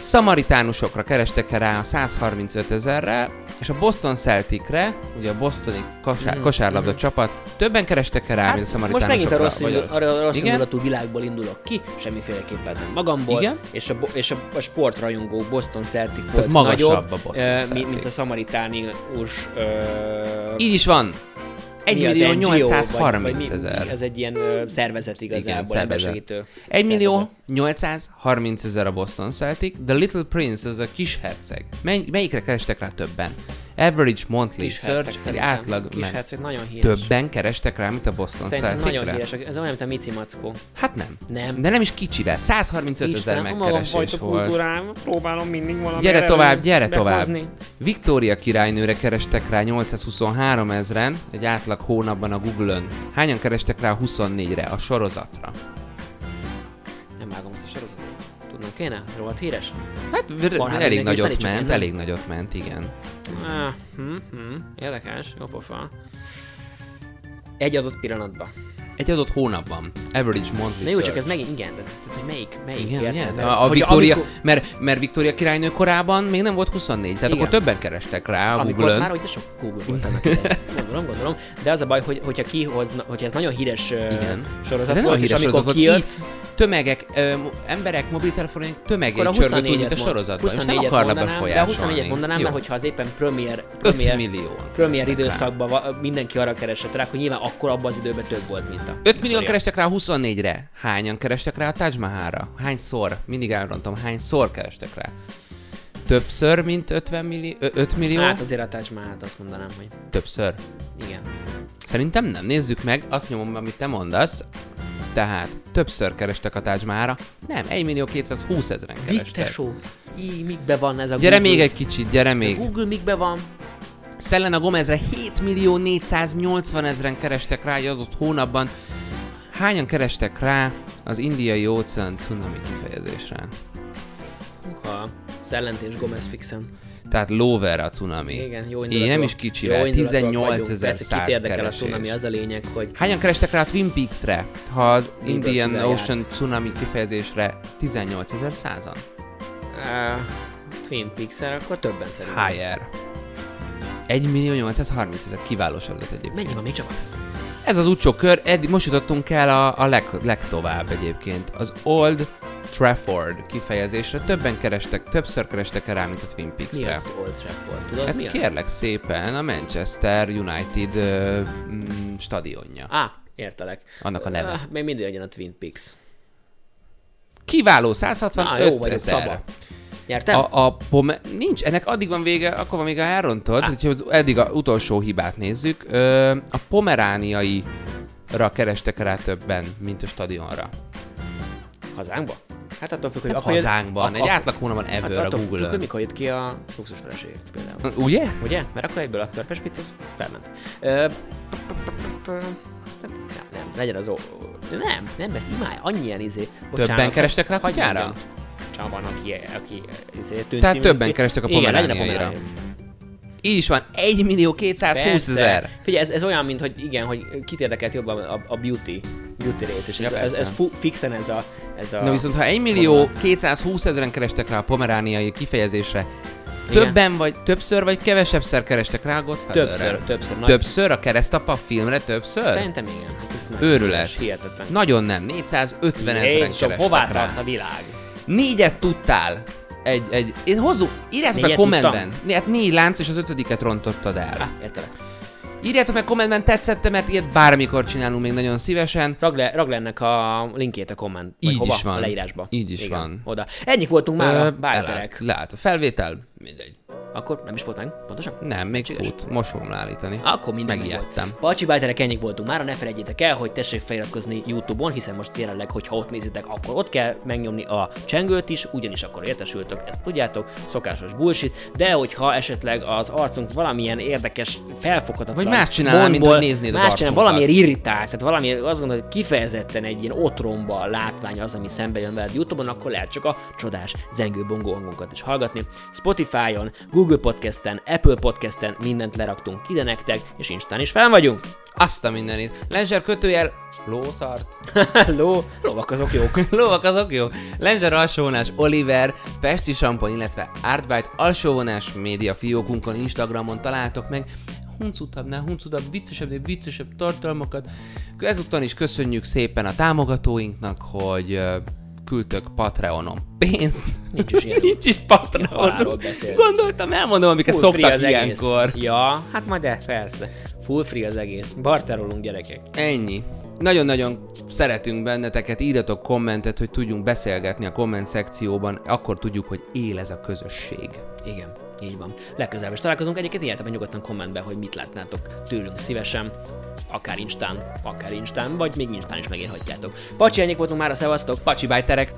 Szamaritánusokra kerestek rá a 135 ezerre, és a Boston Celticre, ugye a bostoni kosár, Mhm, kosárlabda csapat, többen kerestek rá, mint a Hát, most szamaritánusokra. megint a rossz, indul, a rossz Igen? indulatú világból indulok ki, semmiféleképpen nem magamból, Igen? és a, és a, a sportrajongó Boston Celtic volt magasabb nagyobb, a Boston Celtic. mint, a szamaritánius ö, Így is van. 1 mi millió NGO, vagy- 830 vagy mi- ezer. Ez egy ilyen ö, szervezet Igen, igazából, szervezet. embersegítő 1 millió szervezet. 830 ezer a Boston Celtic, The Little Prince, ez a kis herceg. Mely, melyikre kerestek rá többen? Average monthly Kis search, herceg egy átlag, Kis meg herceg nagyon híres. többen kerestek rá, mint a Boston Szerintem nagyon híres. Ez olyan, mint a Mici Mackó. Hát nem. Nem. De nem is kicsivel, 135 ezer megkeresés volt. kultúrám, próbálom mindig valami Gyere tovább, gyere tovább. behozni. Victoria királynőre kerestek rá 823 ezeren, egy átlag hónapban a Google-ön. Hányan kerestek rá 24-re, a sorozatra? Nem vágom ezt a sorozatot. Tudnak kéne? Rohadt híres? Hát Barnházi elég nagyot ment, elég nagyot ment, igen. Ah, hm, hm, érdekes, jó pofa. Egy adott pillanatban. Egy adott hónapban. Average monthly Na jó, csak ez megint igen, de tehát, hogy melyik, melyik Igen, érted? igen. Mert A, a Victoria, amikor- mert, mert Victoria királynő korában még nem volt 24, tehát Igen. akkor többen kerestek rá a amikor Google-ön. már ugye sok Google volt annak idején. Gondolom, gondolom. De az a baj, hogy, hogyha kihozna, hogyha ez nagyon híres Igen. Sorozat Ez volt, nagyon és híres amikor sorozat volt. kijött, Itt tömegek, ö, emberek mobiltelefonjaink akkor tömegét a csörgött úgy, 24-et mint a sorozatban. És nem 24-et akarna mondanám, de a befolyásolni. 24-et mondanám, Jó. mert hogyha az éppen premier, 5 premier, millió. premier időszakban va- mindenki arra keresett rá, hogy nyilván akkor abban az időben több volt, mint a 5 millióan Victoria. kerestek rá a 24-re. Hányan kerestek rá a Taj Mahalra? Hányszor? Mindig elrontom, hányszor kerestek rá? Többször, mint 50 millió, 5 millió? Hát azért a Taj Mahal, azt mondanám, hogy Többször. igen. Szerintem nem. Nézzük meg, azt nyomom, amit te mondasz. Tehát többször kerestek a Taj. Nem, 1 millió 220 ezeren kerestek. tesó? Í, mikbe van ez a Gyere Google? még egy kicsit, gyere még. Google mikbe van? Selena Gomezre 7 millió 480 ezeren kerestek rá egy adott hónapban. Hányan kerestek rá az indiai óceán cunami kifejezésre? Ha, az ellentés Gomez fixen. Tehát lover a cunami. Igen, jó Én nem is kicsivel, indulatúak vagyunk. 18 Persze, kit érdekel a tsunami, az a lényeg, hogy Hányan kerestek rá a Twin Peaks-re, ha az Indian Ocean cunami kifejezésre 18 ezer százan? uh, Twin peaks akkor többen szerintem. Higher. 1 millió 830 ezer kiváló sorozat egyébként. Mennyi van még csapat? Ez az utcsó kör, eddig most jutottunk el a, a leg, legtovább egyébként. Az Old Trafford kifejezésre többen kerestek, többször kerestek rá, mint a Twin Mi Peaks-re. az Old Trafford? Tudod Ez mi az? kérlek szépen a Manchester United uh, mm, stadionja. Á, értelek. Annak a neve. Ah, még mindig legyen a Twin Peaks. Kiváló, Na, 165 jó vagyok, ezer. Nyertem? A, a pome- nincs, ennek addig van vége, akkor van még a elrontod, hogyha az eddig a utolsó hibát nézzük. Ö, a pomerániai ra kerestek rá többen, mint a stadionra. Hazánkba? Hát attól függ, hogy Nem jött- hazánkban, egy átlag hónapban Hát ever a attól függ, hogy mikor jött ki a luxus feleség például. Ugye? Ugye? Mert akkor egyből a törpes az felment. Nem, nem, legyen az. Nem, nem, ezt imádja, annyi ilyen izé. Többen kerestek rá kutyára? Csak van, aki, aki izé, Tehát többen kerestek a pomerániaira. pomeránia. Így is van, 1 millió 220 Persze. ezer. Figyelj, ez, ez olyan, mint hogy igen, hogy kit érdekelt jobban a, a beauty, beauty rész, és Ja, ez, ez, ez fu, fixen ez a, ez a... Na viszont ha 1 millió 220 ezeren kerestek rá a pomerániai kifejezésre, többen vagy, többször vagy kevesebbszer kerestek rá a Godfatherre? Többször, többször. Nagy- Többször a keresztapa filmre többször? Szerintem igen. Hát ez nagyon Őrület. Hihetetlen. Nagyon nem, 450 ezeren kerestek hová rá. tart a világ? Négyet tudtál. Egy, egy, én hozzú, írjátok Négyet kommentben. Né, hát négy lánc, és az ötödiket rontottad el. Ah, értelek. Írjátok meg kommentben, tetszett mert ilyet bármikor csinálunk még nagyon szívesen. Ragd le, ragd le ennek a linkjét a komment. Így hova? is van. A leírásba. Így is Igen, van. Oda. Ennyik voltunk már Ö, a bájterek. elállt. Lehet, a felvétel, mindegy. Akkor nem is volt meg, pontosan? Nem, még Csinos. fut. Most fogom leállítani. Akkor minden Megijedtem. meg. Pacsi Bájterek ennyik voltunk már, ne felejtjétek el, hogy tessék feliratkozni Youtube-on, hiszen most jelenleg, hogyha ott nézitek, akkor ott kell megnyomni a csengőt is, ugyanis akkor értesültök, ezt tudjátok, szokásos bullshit, de hogyha esetleg az arcunk valamilyen érdekes, felfoghatatlan Vagy más csinálnál, mint hogy néznéd az más csinál, arcunkat. valamiért irritál, tehát valami, azt gondolod, hogy kifejezetten egy ilyen otromba látvány az, ami szembe jön veled Youtube-on, akkor lehet csak a csodás zengő bongó hangunkat is hallgatni. Spotify-on, Google Podcast-en, Apple Podcast-en mindent leraktunk ide nektek, és Instán is fel vagyunk. Azt a mindenit. Lenzser kötőjel lószart. Ló, lovak azok jók. Lovak azok jó. Lenzser alsóvonás Oliver, Pesti Sampon, illetve Artbyte alsóvonás média fiókunkon, Instagramon találtok meg huncutabbnál huncutabb, viccesebb, viccesebb tartalmakat. Ezúttal is köszönjük szépen a támogatóinknak, hogy küldtök Patreonon pénzt. Nincs is ilyen. Nincs is Patreonon. Gondoltam, elmondom, amiket Full szoktak az egész. ilyenkor. Ja, hát majd de, persze. Full free az egész. Barterolunk gyerekek. Ennyi. Nagyon-nagyon szeretünk benneteket, írjatok kommentet, hogy tudjunk beszélgetni a komment szekcióban, akkor tudjuk, hogy él ez a közösség. Igen, így van. Legközelebb is találkozunk. Egyébként írjátok nyugodtan kommentbe, hogy mit látnátok tőlünk szívesen akár Instán, akár Instán, vagy még Instán is megírhatjátok. Pacsi, voltunk már, a szevasztok, pacsi bájterek!